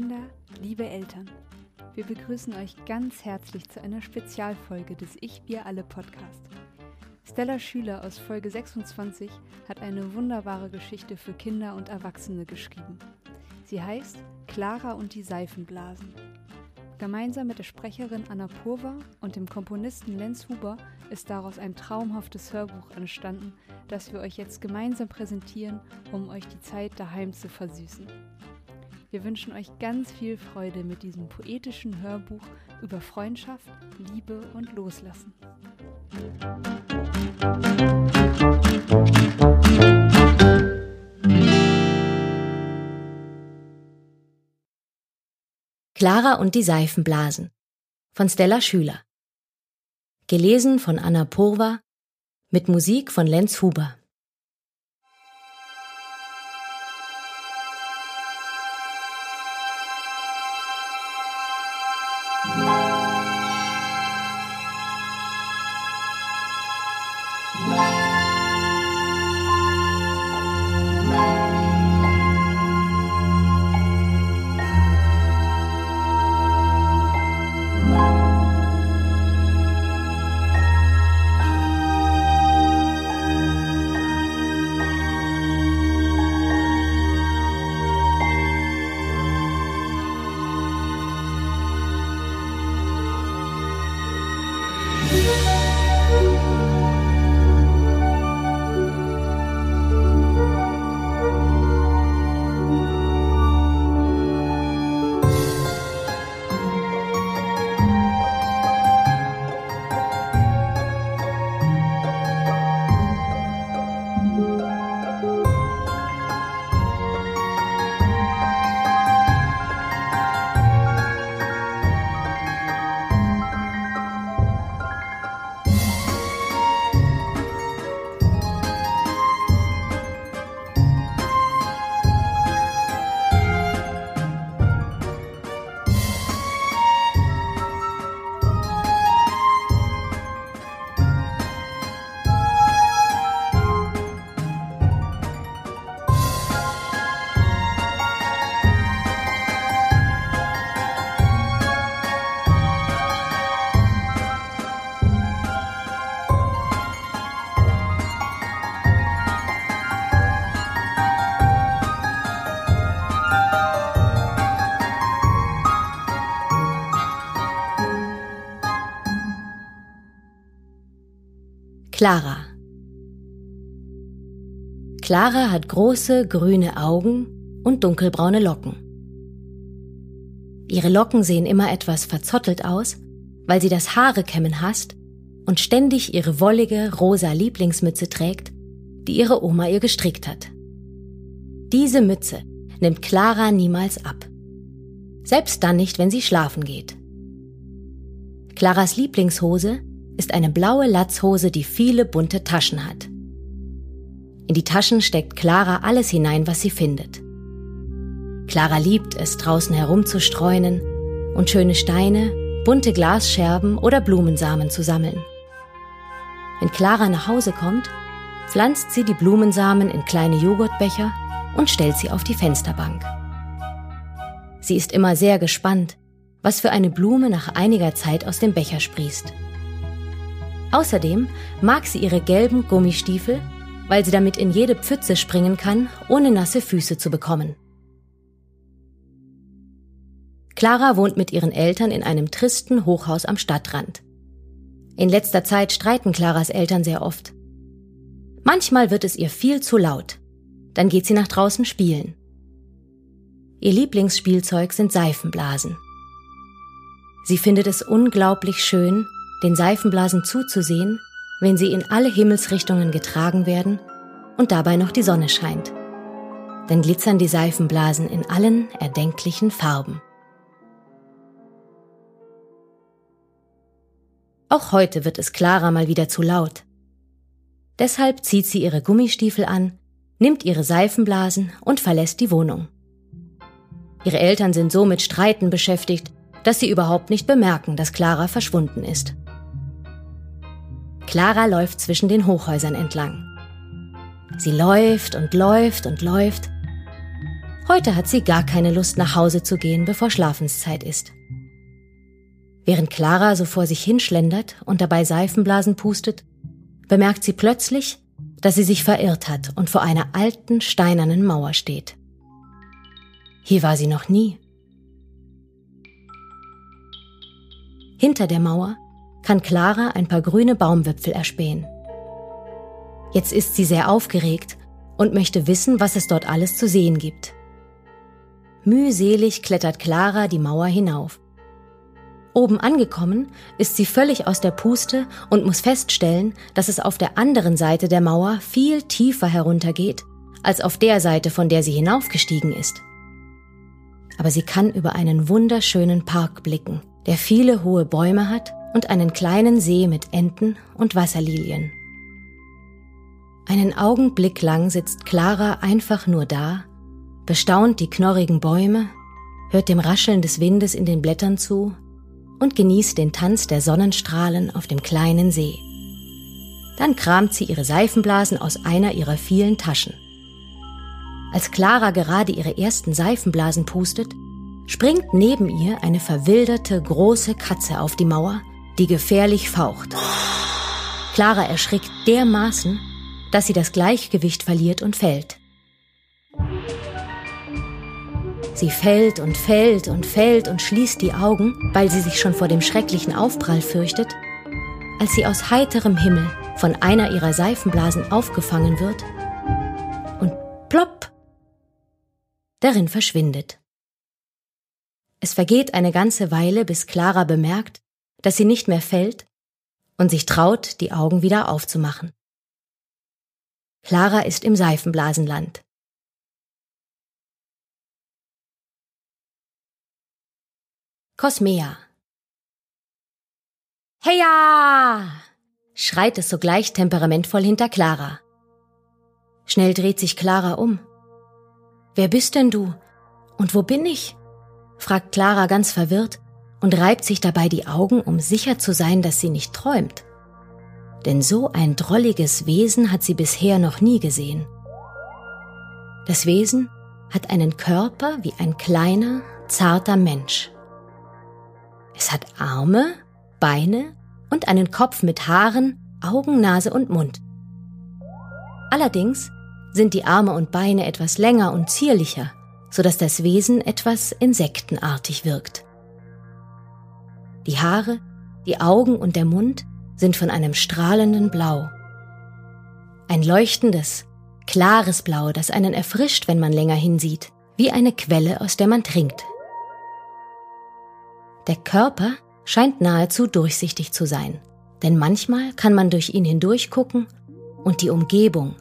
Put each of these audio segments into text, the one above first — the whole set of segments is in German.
Kinder, liebe Eltern, wir begrüßen euch ganz herzlich zu einer Spezialfolge des Ich, Wir alle Podcast. Stella Schüler aus Folge 26 hat eine wunderbare Geschichte für Kinder und Erwachsene geschrieben. Sie heißt Clara und die Seifenblasen. Gemeinsam mit der Sprecherin Anna Purva und dem Komponisten Lenz Huber ist daraus ein traumhaftes Hörbuch entstanden, das wir euch jetzt gemeinsam präsentieren, um euch die Zeit daheim zu versüßen. Wir wünschen euch ganz viel Freude mit diesem poetischen Hörbuch über Freundschaft, Liebe und Loslassen. Clara und die Seifenblasen von Stella Schüler. Gelesen von Anna Purva mit Musik von Lenz Huber. Clara. Clara hat große grüne Augen und dunkelbraune Locken. Ihre Locken sehen immer etwas verzottelt aus, weil sie das Haarekämmen hasst und ständig ihre wollige rosa Lieblingsmütze trägt, die ihre Oma ihr gestrickt hat. Diese Mütze nimmt Clara niemals ab. Selbst dann nicht, wenn sie schlafen geht. Claras Lieblingshose ist eine blaue Latzhose, die viele bunte Taschen hat. In die Taschen steckt Clara alles hinein, was sie findet. Clara liebt es, draußen herumzustreunen und schöne Steine, bunte Glasscherben oder Blumensamen zu sammeln. Wenn Clara nach Hause kommt, pflanzt sie die Blumensamen in kleine Joghurtbecher und stellt sie auf die Fensterbank. Sie ist immer sehr gespannt, was für eine Blume nach einiger Zeit aus dem Becher sprießt. Außerdem mag sie ihre gelben Gummistiefel, weil sie damit in jede Pfütze springen kann, ohne nasse Füße zu bekommen. Clara wohnt mit ihren Eltern in einem tristen Hochhaus am Stadtrand. In letzter Zeit streiten Claras Eltern sehr oft. Manchmal wird es ihr viel zu laut. Dann geht sie nach draußen spielen. Ihr Lieblingsspielzeug sind Seifenblasen. Sie findet es unglaublich schön, den Seifenblasen zuzusehen, wenn sie in alle Himmelsrichtungen getragen werden und dabei noch die Sonne scheint. Dann glitzern die Seifenblasen in allen erdenklichen Farben. Auch heute wird es Clara mal wieder zu laut. Deshalb zieht sie ihre Gummistiefel an, nimmt ihre Seifenblasen und verlässt die Wohnung. Ihre Eltern sind so mit Streiten beschäftigt, dass sie überhaupt nicht bemerken, dass Clara verschwunden ist. Clara läuft zwischen den Hochhäusern entlang. Sie läuft und läuft und läuft. Heute hat sie gar keine Lust nach Hause zu gehen, bevor Schlafenszeit ist. Während Clara so vor sich hinschlendert und dabei Seifenblasen pustet, bemerkt sie plötzlich, dass sie sich verirrt hat und vor einer alten steinernen Mauer steht. Hier war sie noch nie. Hinter der Mauer kann Clara ein paar grüne Baumwipfel erspähen. Jetzt ist sie sehr aufgeregt und möchte wissen, was es dort alles zu sehen gibt. Mühselig klettert Clara die Mauer hinauf. Oben angekommen ist sie völlig aus der Puste und muss feststellen, dass es auf der anderen Seite der Mauer viel tiefer heruntergeht, als auf der Seite, von der sie hinaufgestiegen ist. Aber sie kann über einen wunderschönen Park blicken, der viele hohe Bäume hat und einen kleinen See mit Enten und Wasserlilien. Einen Augenblick lang sitzt Clara einfach nur da, bestaunt die knorrigen Bäume, hört dem Rascheln des Windes in den Blättern zu und genießt den Tanz der Sonnenstrahlen auf dem kleinen See. Dann kramt sie ihre Seifenblasen aus einer ihrer vielen Taschen. Als Clara gerade ihre ersten Seifenblasen pustet, springt neben ihr eine verwilderte große Katze auf die Mauer, die gefährlich faucht. Clara erschrickt dermaßen, dass sie das Gleichgewicht verliert und fällt. Sie fällt und fällt und fällt und schließt die Augen, weil sie sich schon vor dem schrecklichen Aufprall fürchtet, als sie aus heiterem Himmel von einer ihrer Seifenblasen aufgefangen wird und plopp darin verschwindet. Es vergeht eine ganze Weile, bis Clara bemerkt, dass sie nicht mehr fällt und sich traut, die Augen wieder aufzumachen. Clara ist im Seifenblasenland. Cosmea Heya! schreit es sogleich temperamentvoll hinter Clara. Schnell dreht sich Clara um. Wer bist denn du? Und wo bin ich? fragt Clara ganz verwirrt und reibt sich dabei die Augen, um sicher zu sein, dass sie nicht träumt denn so ein drolliges Wesen hat sie bisher noch nie gesehen. Das Wesen hat einen Körper wie ein kleiner, zarter Mensch. Es hat Arme, Beine und einen Kopf mit Haaren, Augen, Nase und Mund. Allerdings sind die Arme und Beine etwas länger und zierlicher, so dass das Wesen etwas insektenartig wirkt. Die Haare, die Augen und der Mund sind von einem strahlenden Blau. Ein leuchtendes, klares Blau, das einen erfrischt, wenn man länger hinsieht, wie eine Quelle, aus der man trinkt. Der Körper scheint nahezu durchsichtig zu sein, denn manchmal kann man durch ihn hindurchgucken und die Umgebung,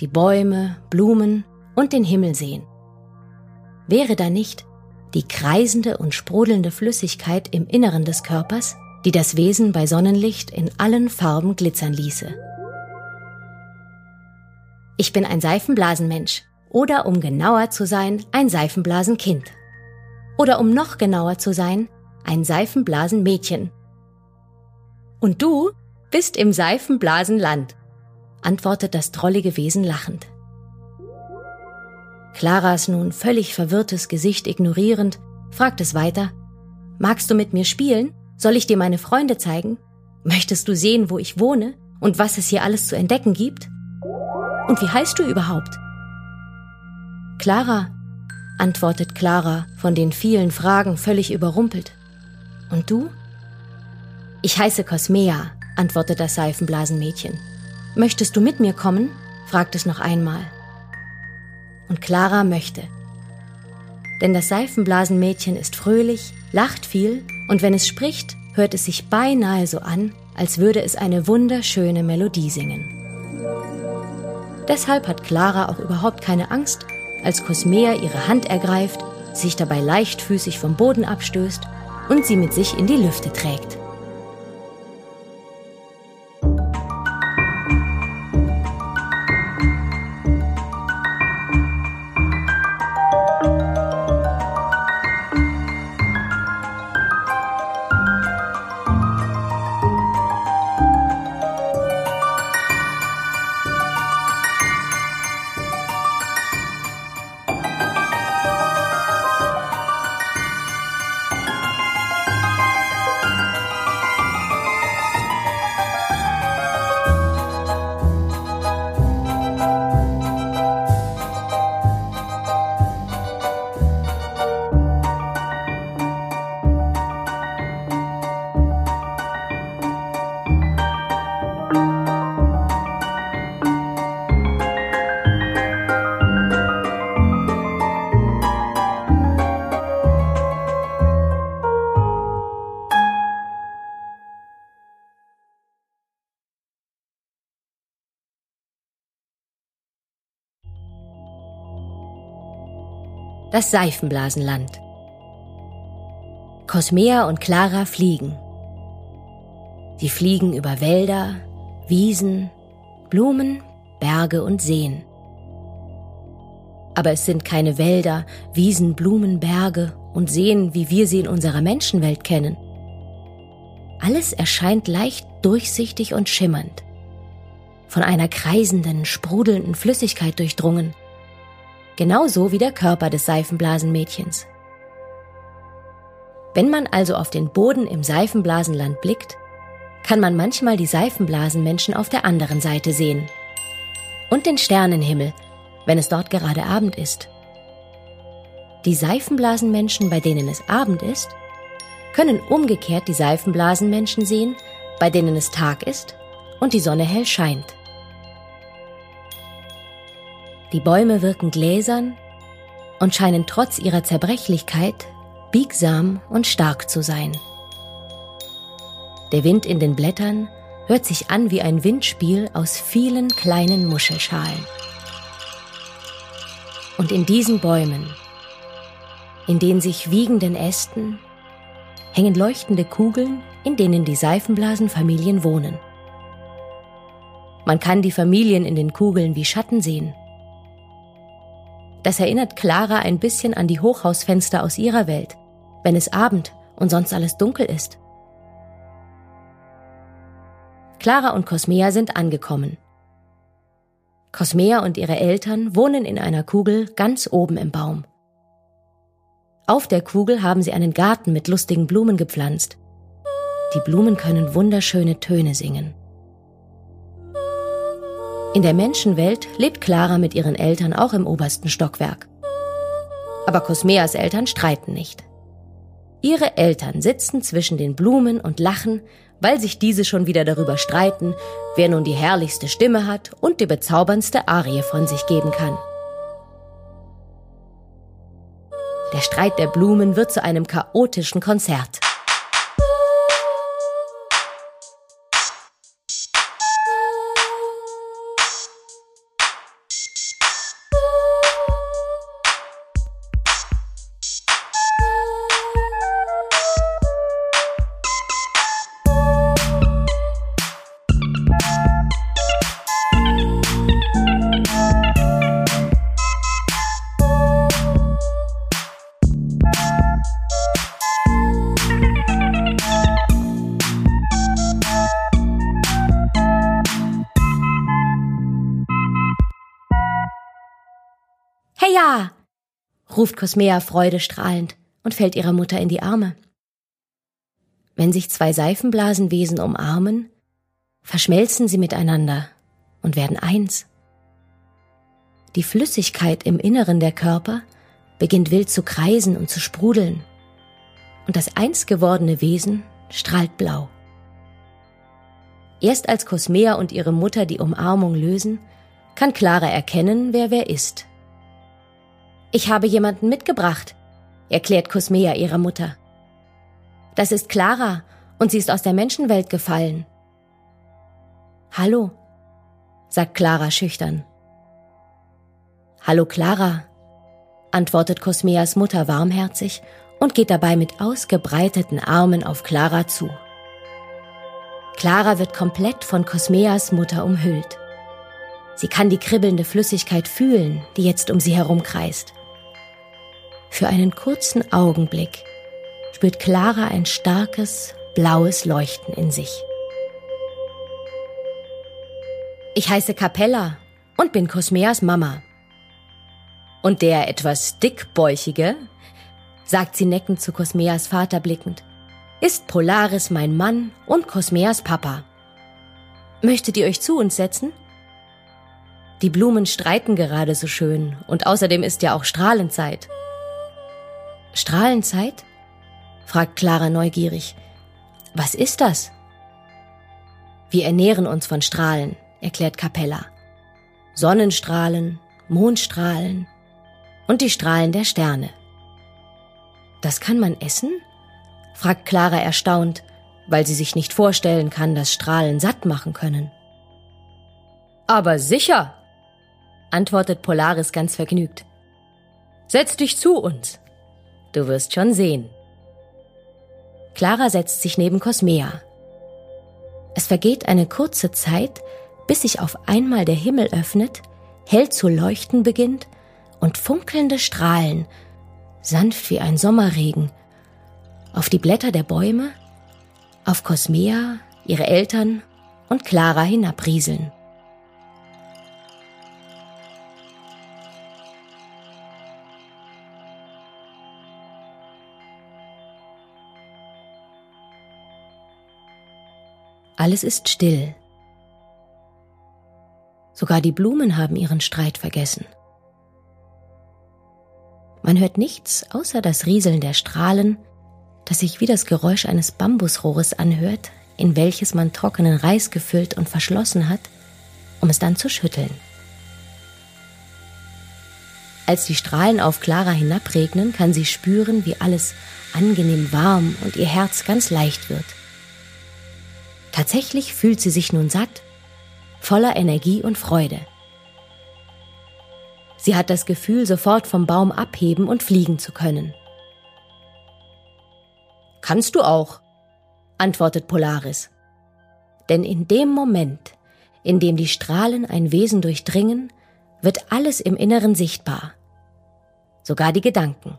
die Bäume, Blumen und den Himmel sehen. Wäre da nicht die kreisende und sprudelnde Flüssigkeit im Inneren des Körpers, die das Wesen bei Sonnenlicht in allen Farben glitzern ließe. Ich bin ein Seifenblasenmensch oder um genauer zu sein, ein Seifenblasenkind. Oder um noch genauer zu sein, ein Seifenblasenmädchen. Und du bist im Seifenblasenland, antwortet das drollige Wesen lachend. Claras nun völlig verwirrtes Gesicht ignorierend, fragt es weiter, Magst du mit mir spielen? Soll ich dir meine Freunde zeigen? Möchtest du sehen, wo ich wohne und was es hier alles zu entdecken gibt? Und wie heißt du überhaupt? Clara, antwortet Clara, von den vielen Fragen völlig überrumpelt. Und du? Ich heiße Cosmea, antwortet das Seifenblasenmädchen. Möchtest du mit mir kommen? fragt es noch einmal. Und Clara möchte. Denn das Seifenblasenmädchen ist fröhlich, lacht viel und wenn es spricht, hört es sich beinahe so an, als würde es eine wunderschöne Melodie singen. Deshalb hat Clara auch überhaupt keine Angst, als Cosmea ihre Hand ergreift, sich dabei leichtfüßig vom Boden abstößt und sie mit sich in die Lüfte trägt. Das Seifenblasenland. Cosmea und Clara fliegen. Sie fliegen über Wälder, Wiesen, Blumen, Berge und Seen. Aber es sind keine Wälder, Wiesen, Blumen, Berge und Seen, wie wir sie in unserer Menschenwelt kennen. Alles erscheint leicht durchsichtig und schimmernd, von einer kreisenden, sprudelnden Flüssigkeit durchdrungen, genauso wie der Körper des Seifenblasenmädchens. Wenn man also auf den Boden im Seifenblasenland blickt, kann man manchmal die Seifenblasenmenschen auf der anderen Seite sehen. Und den Sternenhimmel, wenn es dort gerade Abend ist. Die Seifenblasenmenschen, bei denen es Abend ist, können umgekehrt die Seifenblasenmenschen sehen, bei denen es Tag ist und die Sonne hell scheint. Die Bäume wirken gläsern und scheinen trotz ihrer Zerbrechlichkeit biegsam und stark zu sein. Der Wind in den Blättern hört sich an wie ein Windspiel aus vielen kleinen Muschelschalen. Und in diesen Bäumen, in den sich wiegenden Ästen, hängen leuchtende Kugeln, in denen die Seifenblasenfamilien wohnen. Man kann die Familien in den Kugeln wie Schatten sehen. Das erinnert Clara ein bisschen an die Hochhausfenster aus ihrer Welt, wenn es Abend und sonst alles dunkel ist. Clara und Cosmea sind angekommen. Cosmea und ihre Eltern wohnen in einer Kugel ganz oben im Baum. Auf der Kugel haben sie einen Garten mit lustigen Blumen gepflanzt. Die Blumen können wunderschöne Töne singen. In der Menschenwelt lebt Clara mit ihren Eltern auch im obersten Stockwerk. Aber Cosmeas Eltern streiten nicht. Ihre Eltern sitzen zwischen den Blumen und lachen, weil sich diese schon wieder darüber streiten, wer nun die herrlichste Stimme hat und die bezauberndste Arie von sich geben kann. Der Streit der Blumen wird zu einem chaotischen Konzert. Ruft Cosmea freudestrahlend und fällt ihrer Mutter in die Arme. Wenn sich zwei Seifenblasenwesen umarmen, verschmelzen sie miteinander und werden eins. Die Flüssigkeit im Inneren der Körper beginnt wild zu kreisen und zu sprudeln, und das eins gewordene Wesen strahlt blau. Erst als Cosmea und ihre Mutter die Umarmung lösen, kann Clara erkennen, wer wer ist ich habe jemanden mitgebracht, erklärt Cosmea ihrer Mutter. Das ist Clara und sie ist aus der Menschenwelt gefallen. Hallo, sagt Clara schüchtern. Hallo Clara, antwortet Cosmeas Mutter warmherzig und geht dabei mit ausgebreiteten Armen auf Clara zu. Clara wird komplett von Cosmeas Mutter umhüllt. Sie kann die kribbelnde Flüssigkeit fühlen, die jetzt um sie herumkreist. Für einen kurzen Augenblick spürt Clara ein starkes, blaues Leuchten in sich. Ich heiße Capella und bin Cosmeas Mama. Und der etwas dickbäuchige, sagt sie neckend zu Cosmeas Vater blickend, ist Polaris mein Mann und Cosmeas Papa. Möchtet ihr euch zu uns setzen? Die Blumen streiten gerade so schön und außerdem ist ja auch Strahlenzeit. Strahlenzeit? fragt Clara neugierig. Was ist das? Wir ernähren uns von Strahlen, erklärt Capella. Sonnenstrahlen, Mondstrahlen und die Strahlen der Sterne. Das kann man essen? fragt Clara erstaunt, weil sie sich nicht vorstellen kann, dass Strahlen satt machen können. Aber sicher, antwortet Polaris ganz vergnügt. Setz dich zu uns. Du wirst schon sehen. Clara setzt sich neben Cosmea. Es vergeht eine kurze Zeit, bis sich auf einmal der Himmel öffnet, hell zu leuchten beginnt und funkelnde Strahlen, sanft wie ein Sommerregen, auf die Blätter der Bäume, auf Cosmea, ihre Eltern und Clara hinabrieseln. Alles ist still. Sogar die Blumen haben ihren Streit vergessen. Man hört nichts außer das Rieseln der Strahlen, das sich wie das Geräusch eines Bambusrohres anhört, in welches man trockenen Reis gefüllt und verschlossen hat, um es dann zu schütteln. Als die Strahlen auf Clara hinabregnen, kann sie spüren, wie alles angenehm warm und ihr Herz ganz leicht wird. Tatsächlich fühlt sie sich nun satt, voller Energie und Freude. Sie hat das Gefühl, sofort vom Baum abheben und fliegen zu können. Kannst du auch, antwortet Polaris. Denn in dem Moment, in dem die Strahlen ein Wesen durchdringen, wird alles im Inneren sichtbar. Sogar die Gedanken.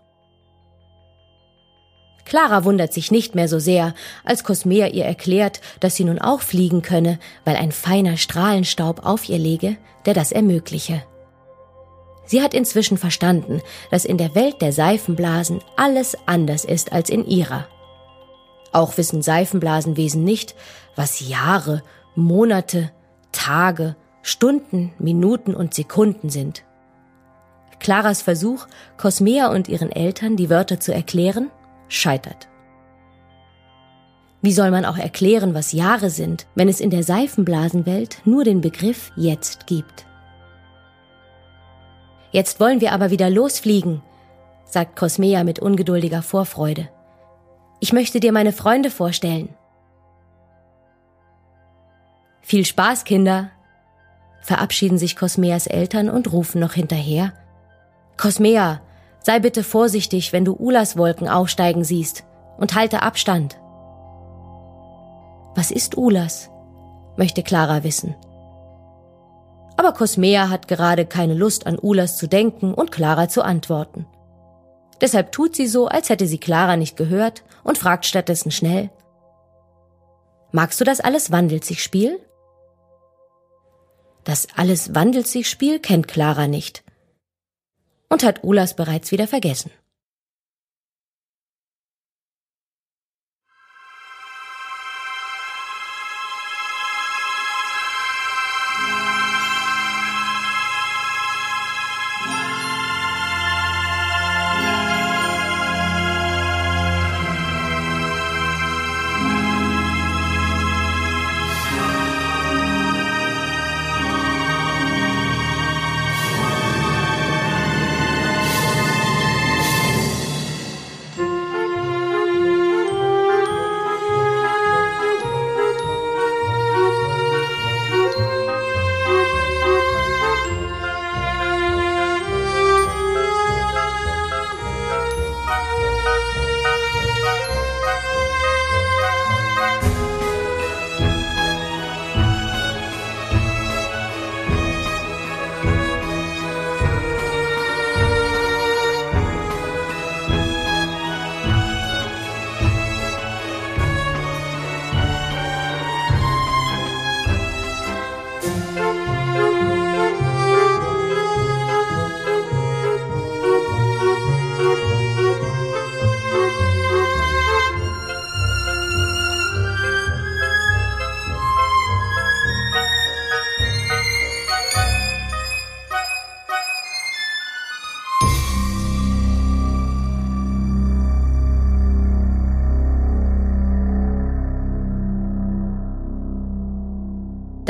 Clara wundert sich nicht mehr so sehr, als Cosmea ihr erklärt, dass sie nun auch fliegen könne, weil ein feiner Strahlenstaub auf ihr lege, der das ermögliche. Sie hat inzwischen verstanden, dass in der Welt der Seifenblasen alles anders ist als in ihrer. Auch wissen Seifenblasenwesen nicht, was Jahre, Monate, Tage, Stunden, Minuten und Sekunden sind. Claras Versuch, Cosmea und ihren Eltern die Wörter zu erklären, scheitert. Wie soll man auch erklären, was Jahre sind, wenn es in der Seifenblasenwelt nur den Begriff jetzt gibt? Jetzt wollen wir aber wieder losfliegen, sagt Cosmea mit ungeduldiger Vorfreude. Ich möchte dir meine Freunde vorstellen. Viel Spaß, Kinder, verabschieden sich Cosmeas Eltern und rufen noch hinterher. Cosmea, Sei bitte vorsichtig, wenn du Ulas Wolken aufsteigen siehst und halte Abstand. Was ist Ulas? möchte Clara wissen. Aber Cosmea hat gerade keine Lust an Ulas zu denken und Clara zu antworten. Deshalb tut sie so, als hätte sie Clara nicht gehört und fragt stattdessen schnell, Magst du das alles wandelt sich Spiel? Das alles wandelt sich Spiel kennt Clara nicht und hat Ulas bereits wieder vergessen.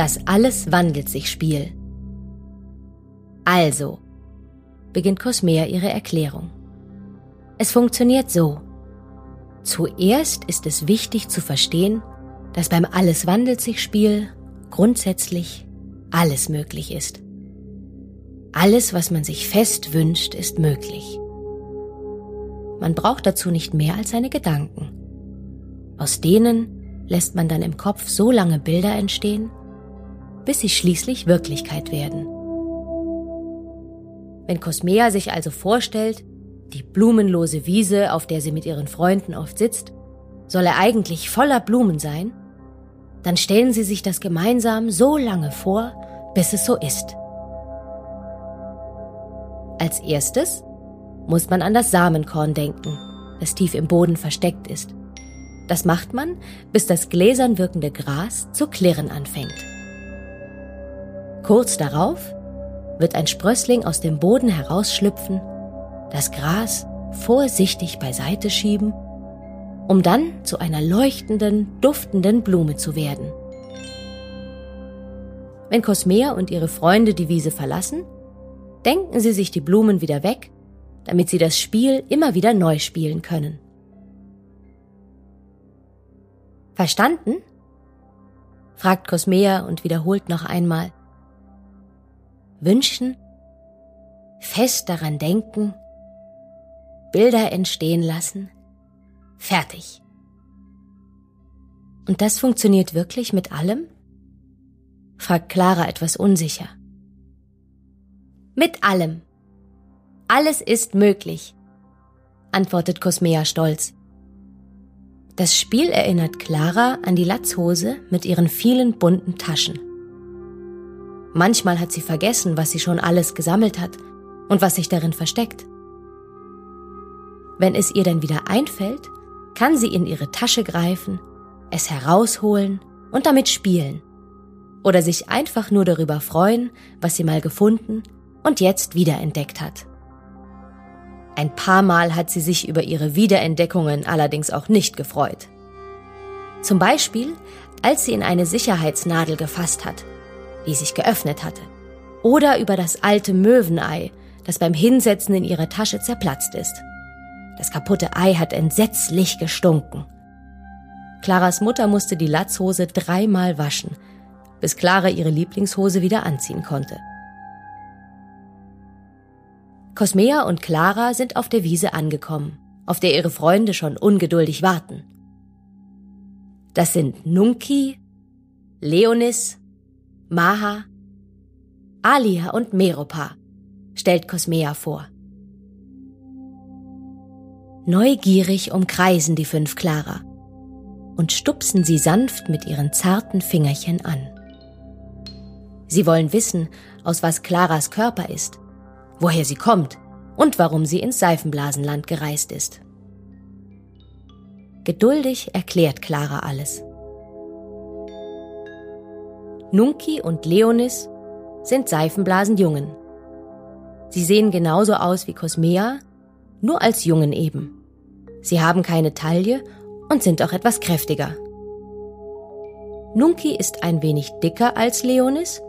Das alles wandelt sich Spiel. Also, beginnt Cosmea ihre Erklärung. Es funktioniert so. Zuerst ist es wichtig zu verstehen, dass beim Alles wandelt sich Spiel grundsätzlich alles möglich ist. Alles, was man sich fest wünscht, ist möglich. man braucht dazu nicht mehr als seine Gedanken. Aus denen lässt man dann im Kopf so lange Bilder entstehen, bis sie schließlich Wirklichkeit werden. Wenn Cosmea sich also vorstellt, die blumenlose Wiese, auf der sie mit ihren Freunden oft sitzt, solle eigentlich voller Blumen sein, dann stellen sie sich das gemeinsam so lange vor, bis es so ist. Als erstes muss man an das Samenkorn denken, das tief im Boden versteckt ist. Das macht man, bis das gläsern wirkende Gras zu klirren anfängt. Kurz darauf wird ein Sprössling aus dem Boden herausschlüpfen, das Gras vorsichtig beiseite schieben, um dann zu einer leuchtenden, duftenden Blume zu werden. Wenn Cosmea und ihre Freunde die Wiese verlassen, denken sie sich die Blumen wieder weg, damit sie das Spiel immer wieder neu spielen können. Verstanden? fragt Cosmea und wiederholt noch einmal. Wünschen, fest daran denken, Bilder entstehen lassen, fertig. Und das funktioniert wirklich mit allem? fragt Clara etwas unsicher. Mit allem. Alles ist möglich, antwortet Cosmea stolz. Das Spiel erinnert Clara an die Latzhose mit ihren vielen bunten Taschen. Manchmal hat sie vergessen, was sie schon alles gesammelt hat und was sich darin versteckt. Wenn es ihr dann wieder einfällt, kann sie in ihre Tasche greifen, es herausholen und damit spielen. Oder sich einfach nur darüber freuen, was sie mal gefunden und jetzt wiederentdeckt hat. Ein paar Mal hat sie sich über ihre Wiederentdeckungen allerdings auch nicht gefreut. Zum Beispiel, als sie in eine Sicherheitsnadel gefasst hat, die sich geöffnet hatte. Oder über das alte Möwenei, das beim Hinsetzen in ihrer Tasche zerplatzt ist. Das kaputte Ei hat entsetzlich gestunken. Claras Mutter musste die Latzhose dreimal waschen, bis Clara ihre Lieblingshose wieder anziehen konnte. Cosmea und Clara sind auf der Wiese angekommen, auf der ihre Freunde schon ungeduldig warten. Das sind Nunki, Leonis, Maha, Alia und Meropa, stellt Cosmea vor. Neugierig umkreisen die fünf Clara und stupsen sie sanft mit ihren zarten Fingerchen an. Sie wollen wissen, aus was Claras Körper ist woher sie kommt und warum sie ins Seifenblasenland gereist ist. Geduldig erklärt Clara alles. Nunki und Leonis sind Seifenblasenjungen. Sie sehen genauso aus wie Cosmea, nur als Jungen eben. Sie haben keine Taille und sind auch etwas kräftiger. Nunki ist ein wenig dicker als Leonis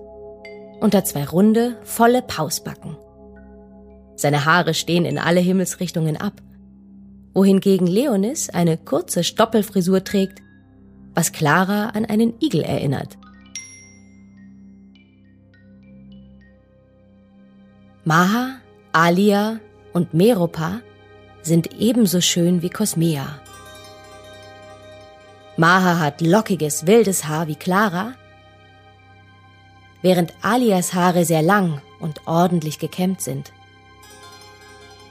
und hat zwei runde, volle Pausbacken. Seine Haare stehen in alle Himmelsrichtungen ab. Wohingegen Leonis eine kurze Stoppelfrisur trägt, was Clara an einen Igel erinnert. Maha, Alia und Meropa sind ebenso schön wie Cosmea. Maha hat lockiges, wildes Haar wie Clara, während Alias Haare sehr lang und ordentlich gekämmt sind.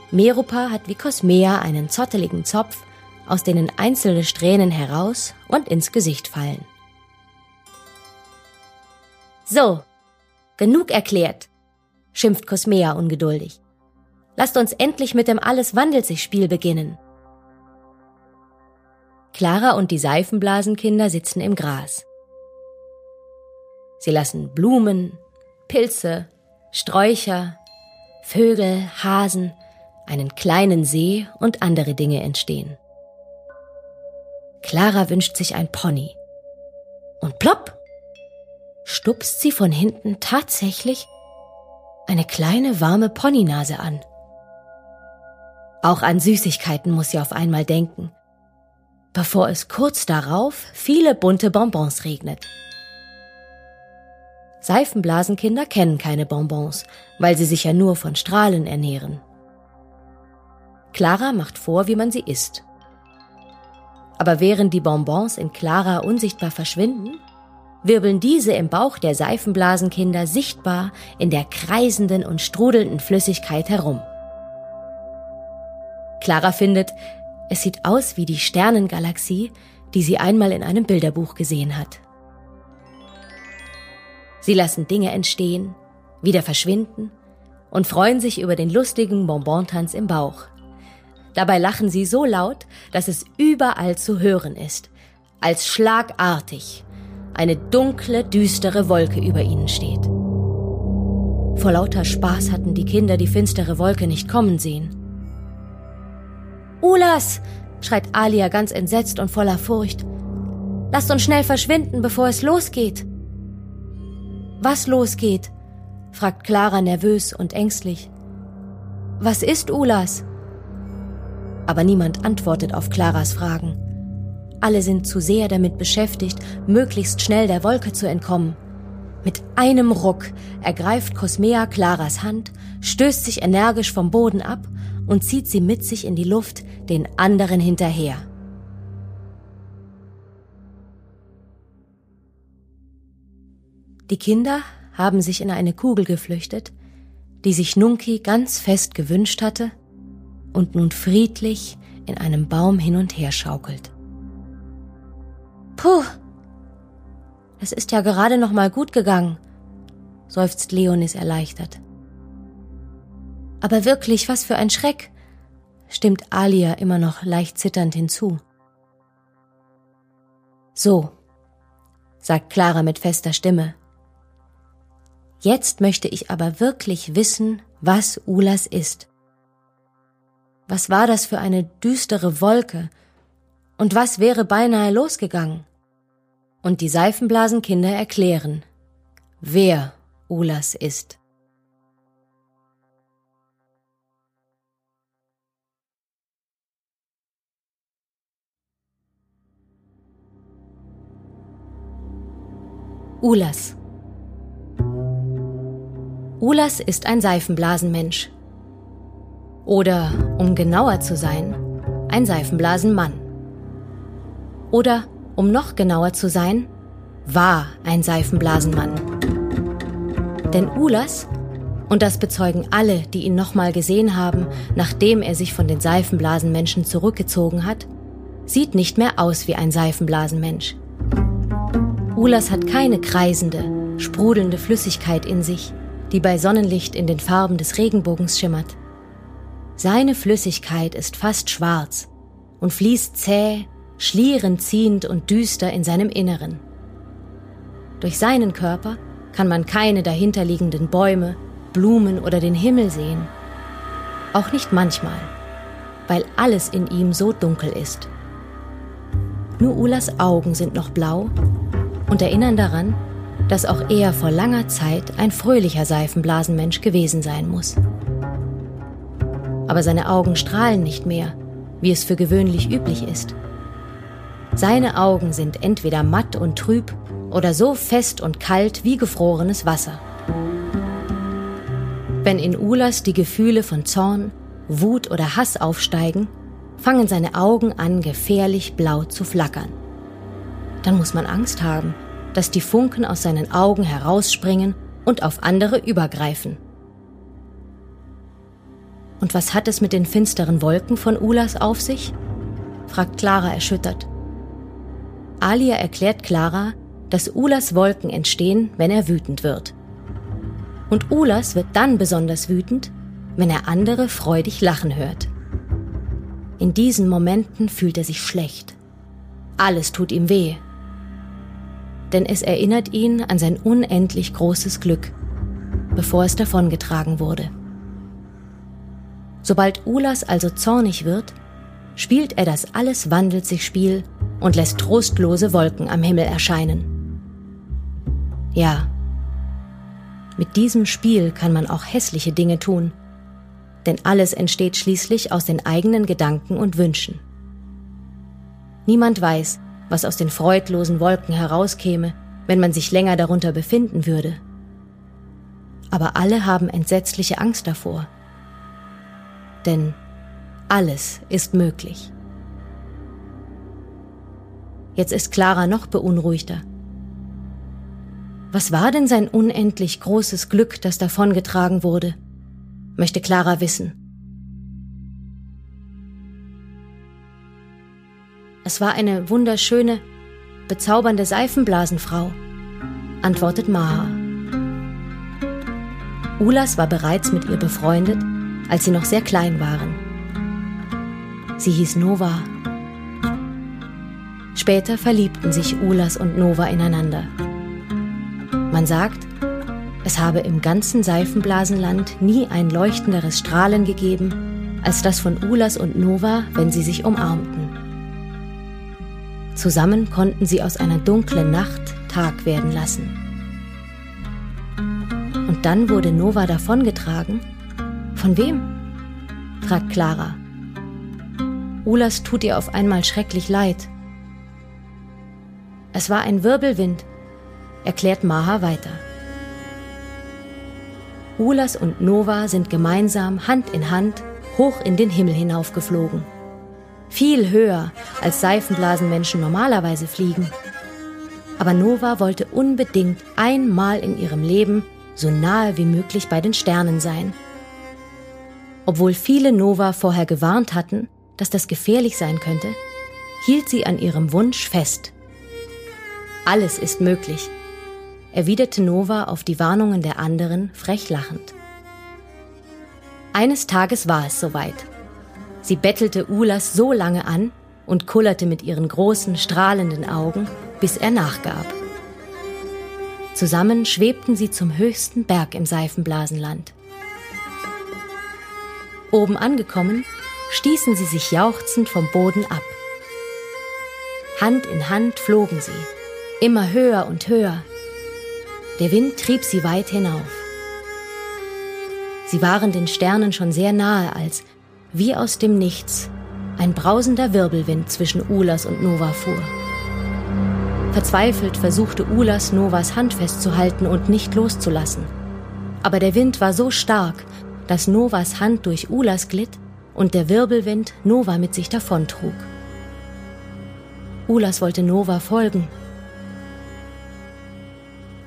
Meropa hat wie Cosmea einen zotteligen Zopf, aus denen einzelne Strähnen heraus und ins Gesicht fallen. So, genug erklärt, schimpft Cosmea ungeduldig. Lasst uns endlich mit dem Alles wandelt sich Spiel beginnen. Clara und die Seifenblasenkinder sitzen im Gras. Sie lassen Blumen, Pilze, Sträucher, Vögel, Hasen, einen kleinen See und andere Dinge entstehen. Clara wünscht sich ein Pony. Und plopp! Stupst sie von hinten tatsächlich eine kleine warme Ponynase an. Auch an Süßigkeiten muss sie auf einmal denken, bevor es kurz darauf viele bunte Bonbons regnet. Seifenblasenkinder kennen keine Bonbons, weil sie sich ja nur von Strahlen ernähren. Clara macht vor, wie man sie isst. Aber während die Bonbons in Clara unsichtbar verschwinden, wirbeln diese im Bauch der Seifenblasenkinder sichtbar in der kreisenden und strudelnden Flüssigkeit herum. Clara findet, es sieht aus wie die Sternengalaxie, die sie einmal in einem Bilderbuch gesehen hat. Sie lassen Dinge entstehen, wieder verschwinden und freuen sich über den lustigen Bonbontanz im Bauch. Dabei lachen sie so laut, dass es überall zu hören ist, als schlagartig eine dunkle, düstere Wolke über ihnen steht. Vor lauter Spaß hatten die Kinder die finstere Wolke nicht kommen sehen. Ulas! schreit Alia ganz entsetzt und voller Furcht. Lasst uns schnell verschwinden, bevor es losgeht. Was losgeht? fragt Clara nervös und ängstlich. Was ist Ulas? Aber niemand antwortet auf Claras Fragen. Alle sind zu sehr damit beschäftigt, möglichst schnell der Wolke zu entkommen. Mit einem Ruck ergreift Cosmea Claras Hand, stößt sich energisch vom Boden ab und zieht sie mit sich in die Luft, den anderen hinterher. Die Kinder haben sich in eine Kugel geflüchtet, die sich Nunki ganz fest gewünscht hatte und nun friedlich in einem Baum hin und her schaukelt. Puh, es ist ja gerade noch mal gut gegangen, seufzt Leonis erleichtert. Aber wirklich, was für ein Schreck, stimmt Alia immer noch leicht zitternd hinzu. So, sagt Clara mit fester Stimme. Jetzt möchte ich aber wirklich wissen, was Ulas ist. Was war das für eine düstere Wolke? Und was wäre beinahe losgegangen? Und die Seifenblasenkinder erklären, wer Ulas ist. Ulas Ulas ist ein Seifenblasenmensch. Oder, um genauer zu sein, ein Seifenblasenmann. Oder, um noch genauer zu sein, war ein Seifenblasenmann. Denn Ulas, und das bezeugen alle, die ihn nochmal gesehen haben, nachdem er sich von den Seifenblasenmenschen zurückgezogen hat, sieht nicht mehr aus wie ein Seifenblasenmensch. Ulas hat keine kreisende, sprudelnde Flüssigkeit in sich, die bei Sonnenlicht in den Farben des Regenbogens schimmert. Seine Flüssigkeit ist fast schwarz und fließt zäh, schlierend ziehend und düster in seinem Inneren. Durch seinen Körper kann man keine dahinterliegenden Bäume, Blumen oder den Himmel sehen. Auch nicht manchmal, weil alles in ihm so dunkel ist. Nur Ulas Augen sind noch blau und erinnern daran, dass auch er vor langer Zeit ein fröhlicher Seifenblasenmensch gewesen sein muss. Aber seine Augen strahlen nicht mehr, wie es für gewöhnlich üblich ist. Seine Augen sind entweder matt und trüb oder so fest und kalt wie gefrorenes Wasser. Wenn in Ulas die Gefühle von Zorn, Wut oder Hass aufsteigen, fangen seine Augen an, gefährlich blau zu flackern. Dann muss man Angst haben, dass die Funken aus seinen Augen herausspringen und auf andere übergreifen. Und was hat es mit den finsteren Wolken von Ulas auf sich? fragt Clara erschüttert. Alia erklärt Clara, dass Ulas Wolken entstehen, wenn er wütend wird. Und Ulas wird dann besonders wütend, wenn er andere freudig lachen hört. In diesen Momenten fühlt er sich schlecht. Alles tut ihm weh denn es erinnert ihn an sein unendlich großes Glück, bevor es davongetragen wurde. Sobald Ulas also zornig wird, spielt er das Alles wandelt sich Spiel und lässt trostlose Wolken am Himmel erscheinen. Ja, mit diesem Spiel kann man auch hässliche Dinge tun, denn alles entsteht schließlich aus den eigenen Gedanken und Wünschen. Niemand weiß, was aus den freudlosen Wolken herauskäme, wenn man sich länger darunter befinden würde. Aber alle haben entsetzliche Angst davor. Denn Alles ist möglich. Jetzt ist Clara noch beunruhigter. Was war denn sein unendlich großes Glück, das davongetragen wurde? möchte Clara wissen. Es war eine wunderschöne, bezaubernde Seifenblasenfrau, antwortet Maha. Ulas war bereits mit ihr befreundet, als sie noch sehr klein waren. Sie hieß Nova. Später verliebten sich Ulas und Nova ineinander. Man sagt, es habe im ganzen Seifenblasenland nie ein leuchtenderes Strahlen gegeben, als das von Ulas und Nova, wenn sie sich umarmten. Zusammen konnten sie aus einer dunklen Nacht Tag werden lassen. Und dann wurde Nova davongetragen? Von wem? fragt Clara. Ulas tut ihr auf einmal schrecklich leid. Es war ein Wirbelwind, erklärt Maha weiter. Ulas und Nova sind gemeinsam Hand in Hand hoch in den Himmel hinaufgeflogen. Viel höher, als Seifenblasenmenschen normalerweise fliegen. Aber Nova wollte unbedingt einmal in ihrem Leben so nahe wie möglich bei den Sternen sein. Obwohl viele Nova vorher gewarnt hatten, dass das gefährlich sein könnte, hielt sie an ihrem Wunsch fest. Alles ist möglich, erwiderte Nova auf die Warnungen der anderen frech lachend. Eines Tages war es soweit. Sie bettelte Ulas so lange an und kullerte mit ihren großen, strahlenden Augen, bis er nachgab. Zusammen schwebten sie zum höchsten Berg im Seifenblasenland. Oben angekommen, stießen sie sich jauchzend vom Boden ab. Hand in Hand flogen sie, immer höher und höher, der Wind trieb sie weit hinauf. Sie waren den Sternen schon sehr nahe, als, wie aus dem Nichts, ein brausender Wirbelwind zwischen Ulas und Nova fuhr. Verzweifelt versuchte Ulas, Novas Hand festzuhalten und nicht loszulassen. Aber der Wind war so stark, dass Novas Hand durch Ulas glitt und der Wirbelwind Nova mit sich davontrug. Ulas wollte Nova folgen,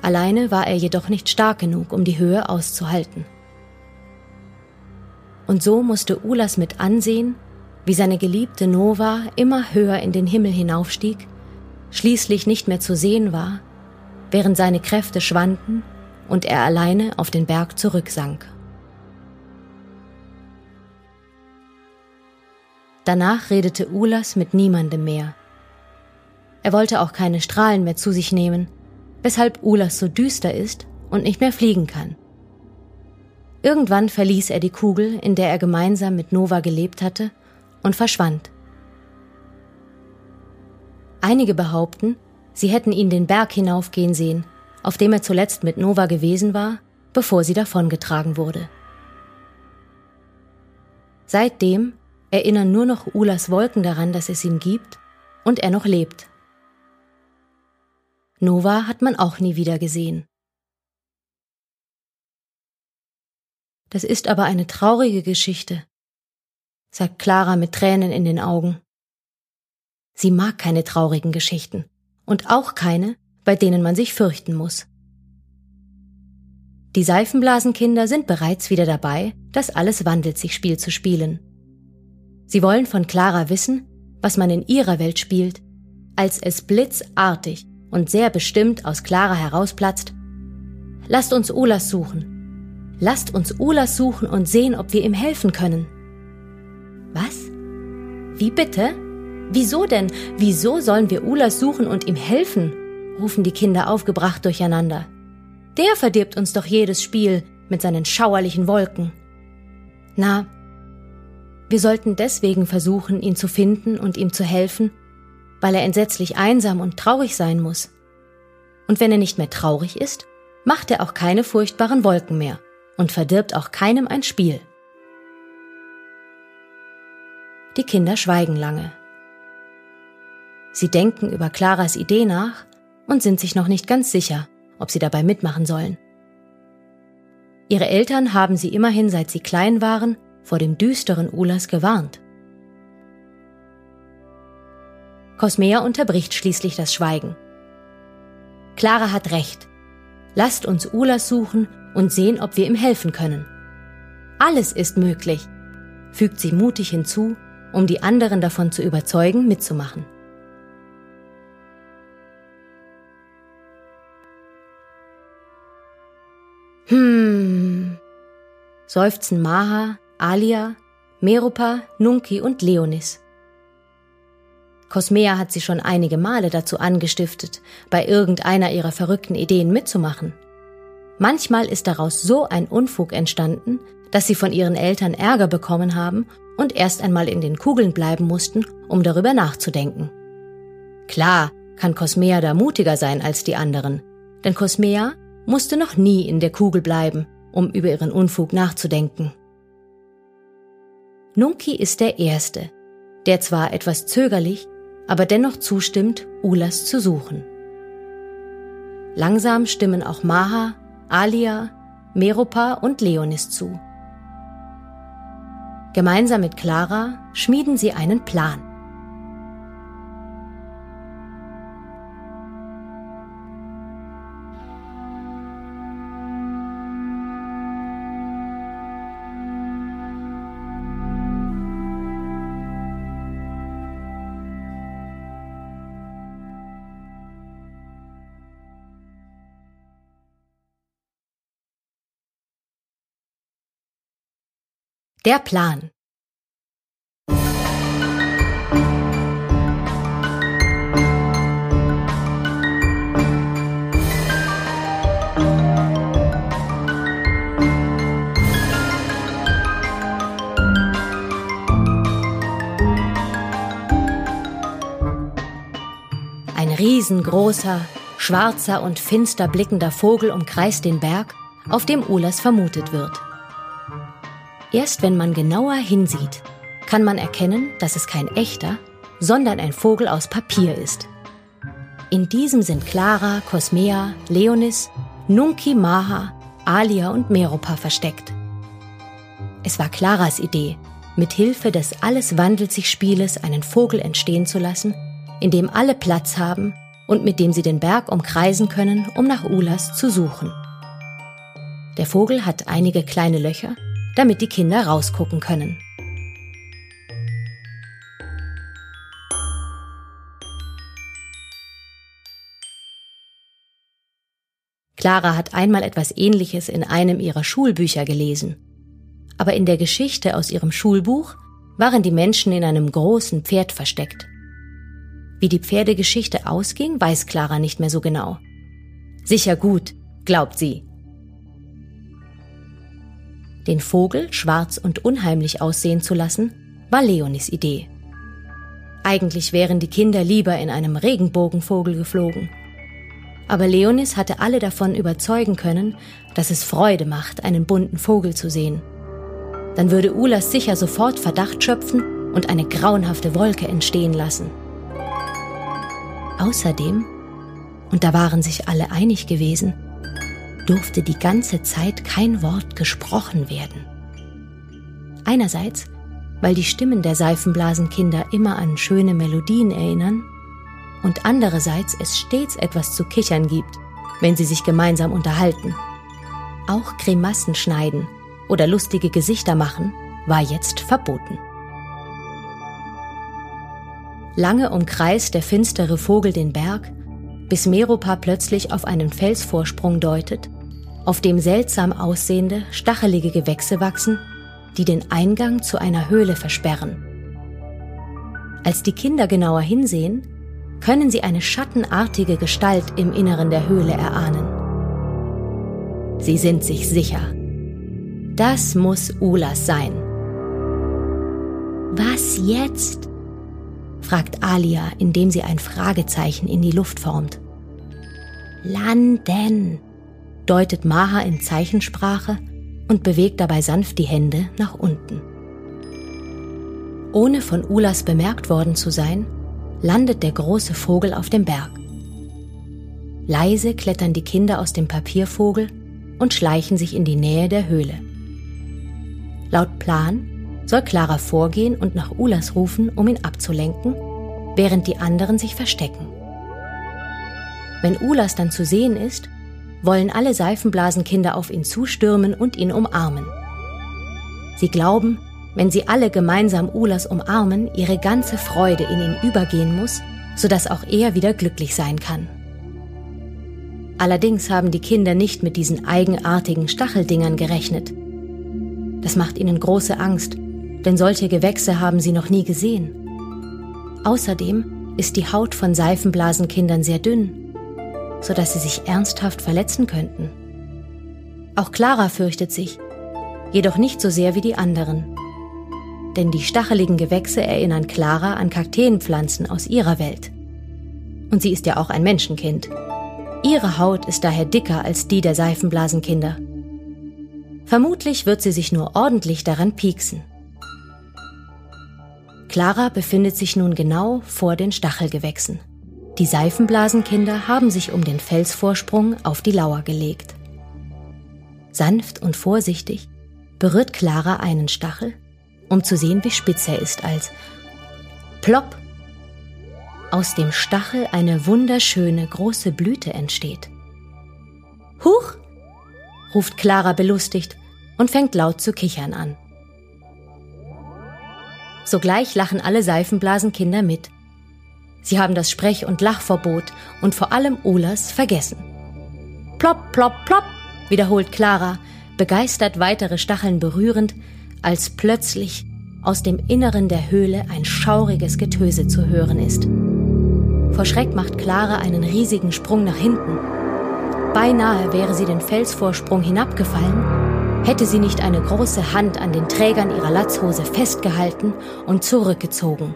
Alleine war er jedoch nicht stark genug, um die Höhe auszuhalten. Und so musste Ulas mit ansehen, wie seine geliebte Nova immer höher in den Himmel hinaufstieg, schließlich nicht mehr zu sehen war, während seine Kräfte schwanden und er alleine auf den Berg zurücksank. Danach redete Ulas mit niemandem mehr. Er wollte auch keine Strahlen mehr zu sich nehmen, weshalb Ulas so düster ist und nicht mehr fliegen kann. Irgendwann verließ er die Kugel, in der er gemeinsam mit Nova gelebt hatte, und verschwand. Einige behaupten, sie hätten ihn den Berg hinaufgehen sehen, auf dem er zuletzt mit Nova gewesen war, bevor sie davongetragen wurde. Seitdem erinnern nur noch Ulas Wolken daran, dass es ihn gibt und er noch lebt. Nova hat man auch nie wieder gesehen. Das ist aber eine traurige Geschichte, sagt Clara mit Tränen in den Augen. Sie mag keine traurigen Geschichten und auch keine, bei denen man sich fürchten muss. Die Seifenblasenkinder sind bereits wieder dabei, das alles wandelt sich Spiel zu spielen. Sie wollen von Clara wissen, was man in ihrer Welt spielt, als es blitzartig und sehr bestimmt aus Clara herausplatzt, Lasst uns Ulas suchen. Lasst uns Ulas suchen und sehen, ob wir ihm helfen können. Was? Wie bitte? Wieso denn? Wieso sollen wir Ulas suchen und ihm helfen? rufen die Kinder aufgebracht durcheinander. Der verdirbt uns doch jedes Spiel mit seinen schauerlichen Wolken. Na, wir sollten deswegen versuchen, ihn zu finden und ihm zu helfen, weil er entsetzlich einsam und traurig sein muss. Und wenn er nicht mehr traurig ist, macht er auch keine furchtbaren Wolken mehr und verdirbt auch keinem ein Spiel. Die Kinder schweigen lange. Sie denken über Claras Idee nach und sind sich noch nicht ganz sicher, ob sie dabei mitmachen sollen. Ihre Eltern haben sie immerhin, seit sie klein waren, vor dem düsteren Ulas gewarnt Cosmea unterbricht schließlich das Schweigen. Clara hat recht. Lasst uns Ulas suchen und sehen, ob wir ihm helfen können. Alles ist möglich, fügt sie mutig hinzu, um die anderen davon zu überzeugen, mitzumachen. Hm, seufzen Maha, Alia, Meropa, Nunki und Leonis. Cosmea hat sie schon einige Male dazu angestiftet, bei irgendeiner ihrer verrückten Ideen mitzumachen. Manchmal ist daraus so ein Unfug entstanden, dass sie von ihren Eltern Ärger bekommen haben und erst einmal in den Kugeln bleiben mussten, um darüber nachzudenken. Klar kann Cosmea da mutiger sein als die anderen, denn Cosmea musste noch nie in der Kugel bleiben, um über ihren Unfug nachzudenken. Nunki ist der Erste, der zwar etwas zögerlich, aber dennoch zustimmt, Ulas zu suchen. Langsam stimmen auch Maha, Alia, Meropa und Leonis zu. Gemeinsam mit Clara schmieden sie einen Plan. Der Plan. Ein riesengroßer, schwarzer und finster blickender Vogel umkreist den Berg, auf dem Ulas vermutet wird. Erst wenn man genauer hinsieht, kann man erkennen, dass es kein echter, sondern ein Vogel aus Papier ist. In diesem sind Clara, Cosmea, Leonis, Nunki, Maha, Alia und Meropa versteckt. Es war Claras Idee, mit Hilfe des Alles wandelt sich Spieles einen Vogel entstehen zu lassen, in dem alle Platz haben und mit dem sie den Berg umkreisen können, um nach Ulas zu suchen. Der Vogel hat einige kleine Löcher, damit die Kinder rausgucken können. Clara hat einmal etwas Ähnliches in einem ihrer Schulbücher gelesen. Aber in der Geschichte aus ihrem Schulbuch waren die Menschen in einem großen Pferd versteckt. Wie die Pferdegeschichte ausging, weiß Clara nicht mehr so genau. Sicher gut, glaubt sie, den Vogel schwarz und unheimlich aussehen zu lassen, war Leonis Idee. Eigentlich wären die Kinder lieber in einem Regenbogenvogel geflogen. Aber Leonis hatte alle davon überzeugen können, dass es Freude macht, einen bunten Vogel zu sehen. Dann würde Ulas sicher sofort Verdacht schöpfen und eine grauenhafte Wolke entstehen lassen. Außerdem, und da waren sich alle einig gewesen, durfte die ganze Zeit kein Wort gesprochen werden. Einerseits, weil die Stimmen der Seifenblasenkinder immer an schöne Melodien erinnern, und andererseits es stets etwas zu kichern gibt, wenn sie sich gemeinsam unterhalten. Auch Grimassen schneiden oder lustige Gesichter machen war jetzt verboten. Lange umkreist der finstere Vogel den Berg, bis Meropa plötzlich auf einen Felsvorsprung deutet auf dem seltsam aussehende, stachelige Gewächse wachsen, die den Eingang zu einer Höhle versperren. Als die Kinder genauer hinsehen, können sie eine schattenartige Gestalt im Inneren der Höhle erahnen. Sie sind sich sicher. Das muss Ulas sein. Was jetzt? fragt Alia, indem sie ein Fragezeichen in die Luft formt. Landen, deutet Maha in Zeichensprache und bewegt dabei sanft die Hände nach unten. Ohne von Ulas bemerkt worden zu sein, landet der große Vogel auf dem Berg. Leise klettern die Kinder aus dem Papiervogel und schleichen sich in die Nähe der Höhle. Laut Plan soll Clara vorgehen und nach Ulas rufen, um ihn abzulenken, während die anderen sich verstecken. Wenn Ulas dann zu sehen ist, wollen alle Seifenblasenkinder auf ihn zustürmen und ihn umarmen. Sie glauben, wenn sie alle gemeinsam Ulas umarmen, ihre ganze Freude in ihn übergehen muss, sodass auch er wieder glücklich sein kann. Allerdings haben die Kinder nicht mit diesen eigenartigen Stacheldingern gerechnet. Das macht ihnen große Angst, denn solche Gewächse haben sie noch nie gesehen. Außerdem ist die Haut von Seifenblasenkindern sehr dünn, sodass sie sich ernsthaft verletzen könnten. Auch Clara fürchtet sich, jedoch nicht so sehr wie die anderen. Denn die stacheligen Gewächse erinnern Clara an Kakteenpflanzen aus ihrer Welt. Und sie ist ja auch ein Menschenkind. Ihre Haut ist daher dicker als die der Seifenblasenkinder. Vermutlich wird sie sich nur ordentlich daran pieksen. Clara befindet sich nun genau vor den Stachelgewächsen. Die Seifenblasenkinder haben sich um den Felsvorsprung auf die Lauer gelegt. Sanft und vorsichtig berührt Clara einen Stachel, um zu sehen, wie spitz er ist, als plopp aus dem Stachel eine wunderschöne große Blüte entsteht. Huch! ruft Clara belustigt und fängt laut zu kichern an. Sogleich lachen alle Seifenblasenkinder mit. Sie haben das Sprech- und Lachverbot und vor allem Ulas vergessen. Plopp, plopp, plopp, wiederholt Clara, begeistert weitere Stacheln berührend, als plötzlich aus dem Inneren der Höhle ein schauriges Getöse zu hören ist. Vor Schreck macht Clara einen riesigen Sprung nach hinten. Beinahe wäre sie den Felsvorsprung hinabgefallen, hätte sie nicht eine große Hand an den Trägern ihrer Latzhose festgehalten und zurückgezogen.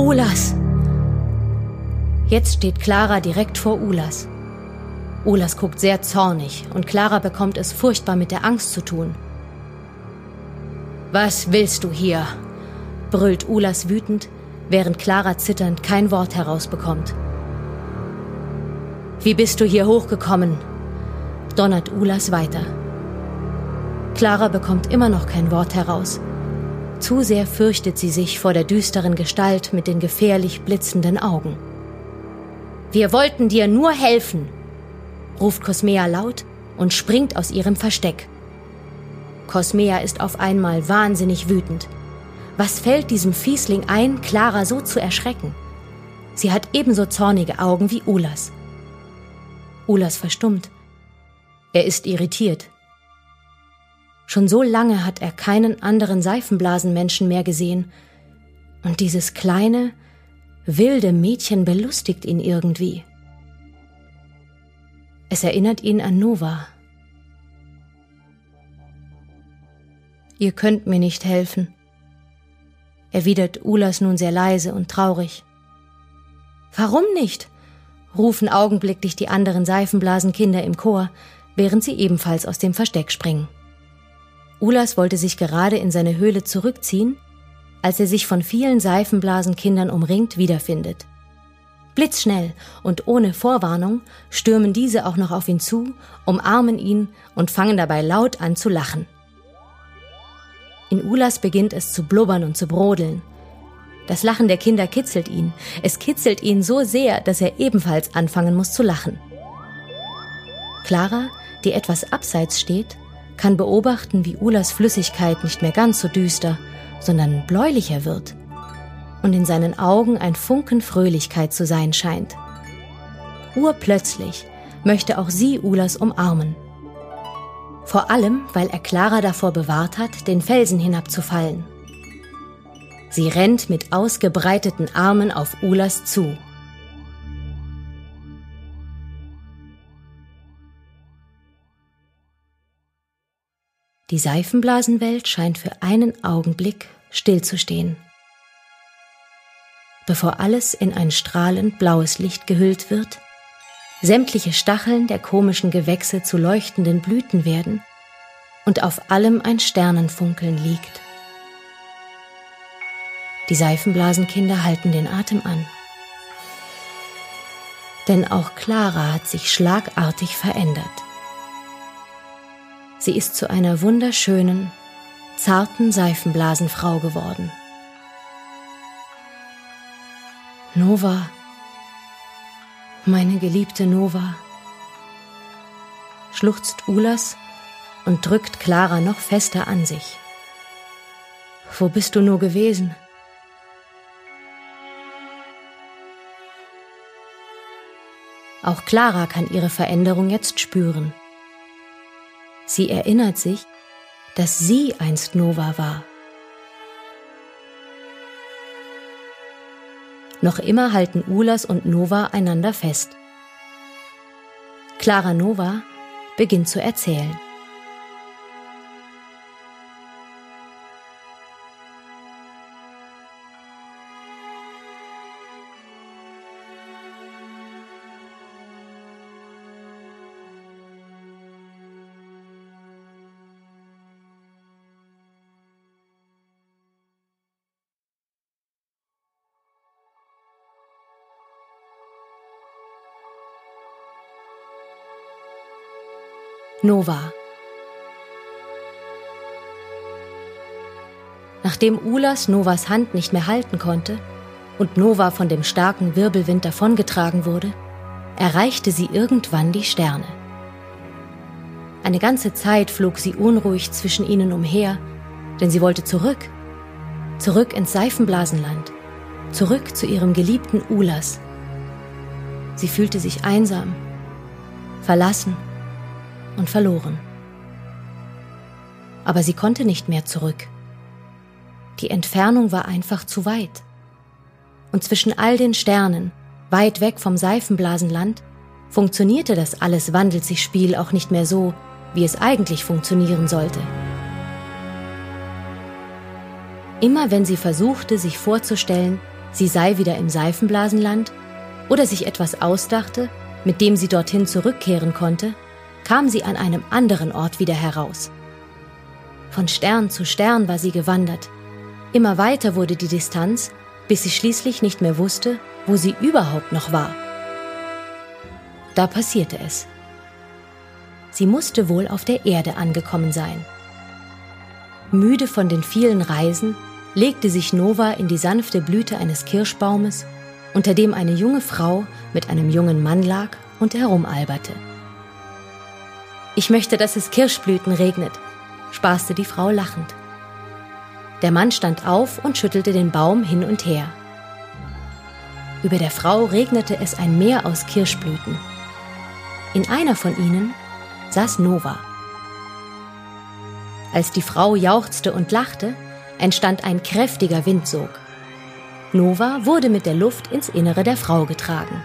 Ulas! Jetzt steht Clara direkt vor Ulas. Ulas guckt sehr zornig und Clara bekommt es furchtbar mit der Angst zu tun. Was willst du hier? brüllt Ulas wütend, während Clara zitternd kein Wort herausbekommt. Wie bist du hier hochgekommen? donnert Ulas weiter. Clara bekommt immer noch kein Wort heraus. Zu sehr fürchtet sie sich vor der düsteren Gestalt mit den gefährlich blitzenden Augen. Wir wollten dir nur helfen, ruft Cosmea laut und springt aus ihrem Versteck. Cosmea ist auf einmal wahnsinnig wütend. Was fällt diesem Fiesling ein, Clara so zu erschrecken? Sie hat ebenso zornige Augen wie Ulas. Ulas verstummt. Er ist irritiert. Schon so lange hat er keinen anderen Seifenblasenmenschen mehr gesehen. Und dieses kleine, wilde Mädchen belustigt ihn irgendwie. Es erinnert ihn an Nova, Ihr könnt mir nicht helfen, erwidert Ulas nun sehr leise und traurig. Warum nicht? rufen augenblicklich die anderen Seifenblasenkinder im Chor, während sie ebenfalls aus dem Versteck springen. Ulas wollte sich gerade in seine Höhle zurückziehen, als er sich von vielen Seifenblasenkindern umringt wiederfindet. Blitzschnell und ohne Vorwarnung stürmen diese auch noch auf ihn zu, umarmen ihn und fangen dabei laut an zu lachen. In Ulas beginnt es zu blubbern und zu brodeln. Das Lachen der Kinder kitzelt ihn. Es kitzelt ihn so sehr, dass er ebenfalls anfangen muss zu lachen. Clara, die etwas abseits steht, kann beobachten, wie Ulas Flüssigkeit nicht mehr ganz so düster, sondern bläulicher wird und in seinen Augen ein Funken Fröhlichkeit zu sein scheint. Urplötzlich möchte auch sie Ulas umarmen vor allem, weil er Clara davor bewahrt hat, den Felsen hinabzufallen. Sie rennt mit ausgebreiteten Armen auf Ulas zu. Die Seifenblasenwelt scheint für einen Augenblick stillzustehen. Bevor alles in ein strahlend blaues Licht gehüllt wird, sämtliche Stacheln der komischen Gewächse zu leuchtenden Blüten werden und auf allem ein Sternenfunkeln liegt. Die Seifenblasenkinder halten den Atem an. Denn auch Clara hat sich schlagartig verändert. Sie ist zu einer wunderschönen, zarten Seifenblasenfrau geworden. Nova, meine geliebte Nova, schluchzt Ulas und drückt Clara noch fester an sich. Wo bist du nur gewesen? Auch Clara kann ihre Veränderung jetzt spüren. Sie erinnert sich, dass sie einst Nova war. Noch immer halten Ulas und Nova einander fest. Clara Nova beginnt zu erzählen. Nova. Nachdem Ulas Novas Hand nicht mehr halten konnte und Nova von dem starken Wirbelwind davongetragen wurde, erreichte sie irgendwann die Sterne. Eine ganze Zeit flog sie unruhig zwischen ihnen umher, denn sie wollte zurück, zurück ins Seifenblasenland, zurück zu ihrem geliebten Ulas. Sie fühlte sich einsam, verlassen und verloren. Aber sie konnte nicht mehr zurück. Die Entfernung war einfach zu weit. Und zwischen all den Sternen, weit weg vom Seifenblasenland, funktionierte das alles wandelt sich Spiel auch nicht mehr so, wie es eigentlich funktionieren sollte. Immer wenn sie versuchte, sich vorzustellen, sie sei wieder im Seifenblasenland oder sich etwas ausdachte, mit dem sie dorthin zurückkehren konnte, kam sie an einem anderen Ort wieder heraus. Von Stern zu Stern war sie gewandert. Immer weiter wurde die Distanz, bis sie schließlich nicht mehr wusste, wo sie überhaupt noch war. Da passierte es. Sie musste wohl auf der Erde angekommen sein. Müde von den vielen Reisen legte sich Nova in die sanfte Blüte eines Kirschbaumes, unter dem eine junge Frau mit einem jungen Mann lag und herumalberte. Ich möchte, dass es Kirschblüten regnet, spaßte die Frau lachend. Der Mann stand auf und schüttelte den Baum hin und her. Über der Frau regnete es ein Meer aus Kirschblüten. In einer von ihnen saß Nova. Als die Frau jauchzte und lachte, entstand ein kräftiger Windsog. Nova wurde mit der Luft ins Innere der Frau getragen.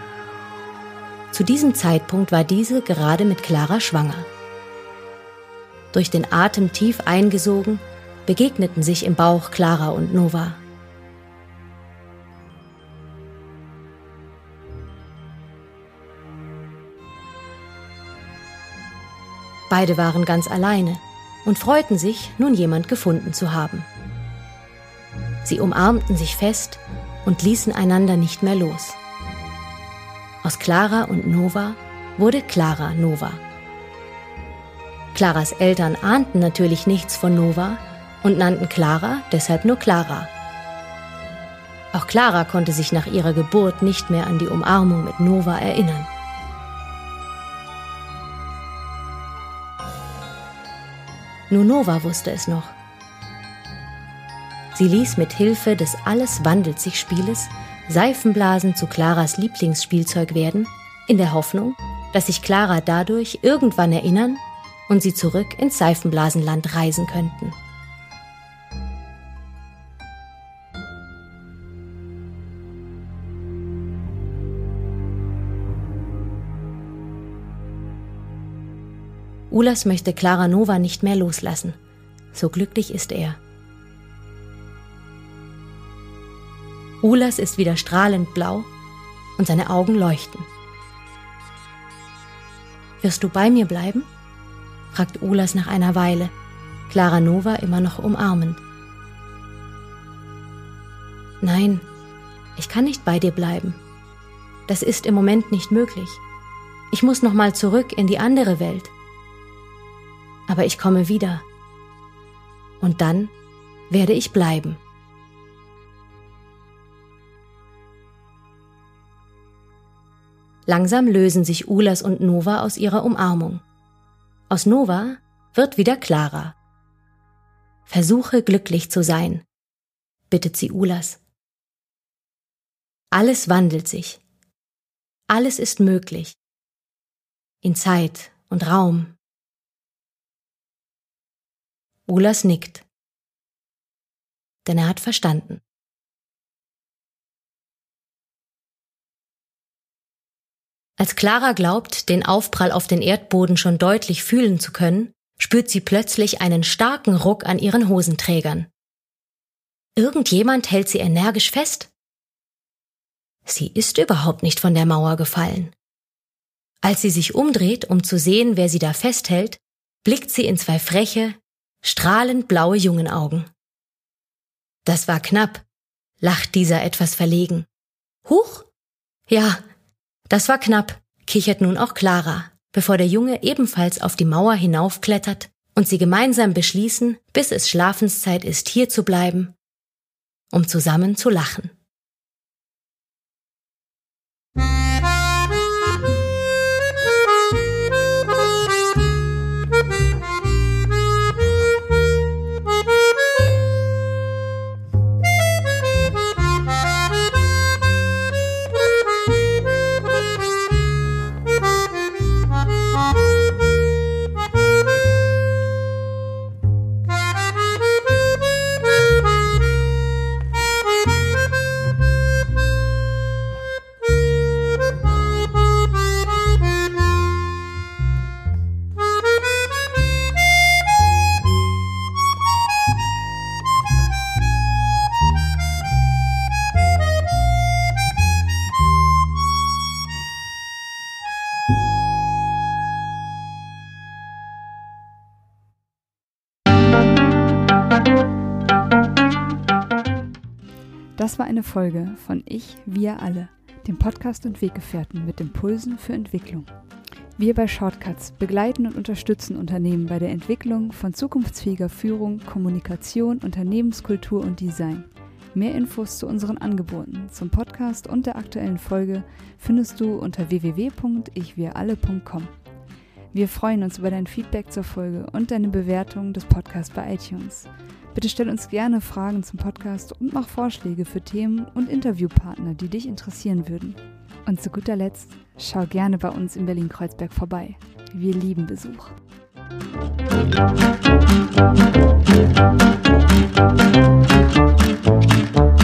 Zu diesem Zeitpunkt war diese gerade mit Clara schwanger durch den Atem tief eingesogen, begegneten sich im Bauch Clara und Nova. Beide waren ganz alleine und freuten sich, nun jemand gefunden zu haben. Sie umarmten sich fest und ließen einander nicht mehr los. Aus Clara und Nova wurde Clara Nova. Claras Eltern ahnten natürlich nichts von Nova und nannten Clara deshalb nur Clara. Auch Clara konnte sich nach ihrer Geburt nicht mehr an die Umarmung mit Nova erinnern. Nur Nova wusste es noch. Sie ließ mit Hilfe des Alles wandelt sich Spieles Seifenblasen zu Claras Lieblingsspielzeug werden, in der Hoffnung, dass sich Clara dadurch irgendwann erinnern und sie zurück ins Seifenblasenland reisen könnten. Ulas möchte Clara Nova nicht mehr loslassen. So glücklich ist er. Ulas ist wieder strahlend blau und seine Augen leuchten. Wirst du bei mir bleiben? Fragt Ulas nach einer Weile, Clara Nova immer noch umarmend. Nein, ich kann nicht bei dir bleiben. Das ist im Moment nicht möglich. Ich muss noch mal zurück in die andere Welt. Aber ich komme wieder. Und dann werde ich bleiben. Langsam lösen sich Ulas und Nova aus ihrer Umarmung. Aus Nova wird wieder Clara. Versuche glücklich zu sein, bittet sie Ulas. Alles wandelt sich. Alles ist möglich. In Zeit und Raum. Ulas nickt. Denn er hat verstanden. Als Clara glaubt, den Aufprall auf den Erdboden schon deutlich fühlen zu können, spürt sie plötzlich einen starken Ruck an ihren Hosenträgern. Irgendjemand hält sie energisch fest. Sie ist überhaupt nicht von der Mauer gefallen. Als sie sich umdreht, um zu sehen, wer sie da festhält, blickt sie in zwei freche, strahlend blaue Jungenaugen. Das war knapp, lacht dieser etwas verlegen. Huch? Ja, das war knapp, kichert nun auch Clara, bevor der Junge ebenfalls auf die Mauer hinaufklettert und sie gemeinsam beschließen, bis es Schlafenszeit ist, hier zu bleiben, um zusammen zu lachen. Das war eine Folge von Ich, wir alle, dem Podcast und Weggefährten mit Impulsen für Entwicklung. Wir bei Shortcuts begleiten und unterstützen Unternehmen bei der Entwicklung von zukunftsfähiger Führung, Kommunikation, Unternehmenskultur und Design. Mehr Infos zu unseren Angeboten, zum Podcast und der aktuellen Folge findest du unter www.ichwiralle.com. Wir freuen uns über dein Feedback zur Folge und deine Bewertung des Podcasts bei iTunes. Bitte stell uns gerne Fragen zum Podcast und mach Vorschläge für Themen und Interviewpartner, die dich interessieren würden. Und zu guter Letzt, schau gerne bei uns in Berlin-Kreuzberg vorbei. Wir lieben Besuch. Musik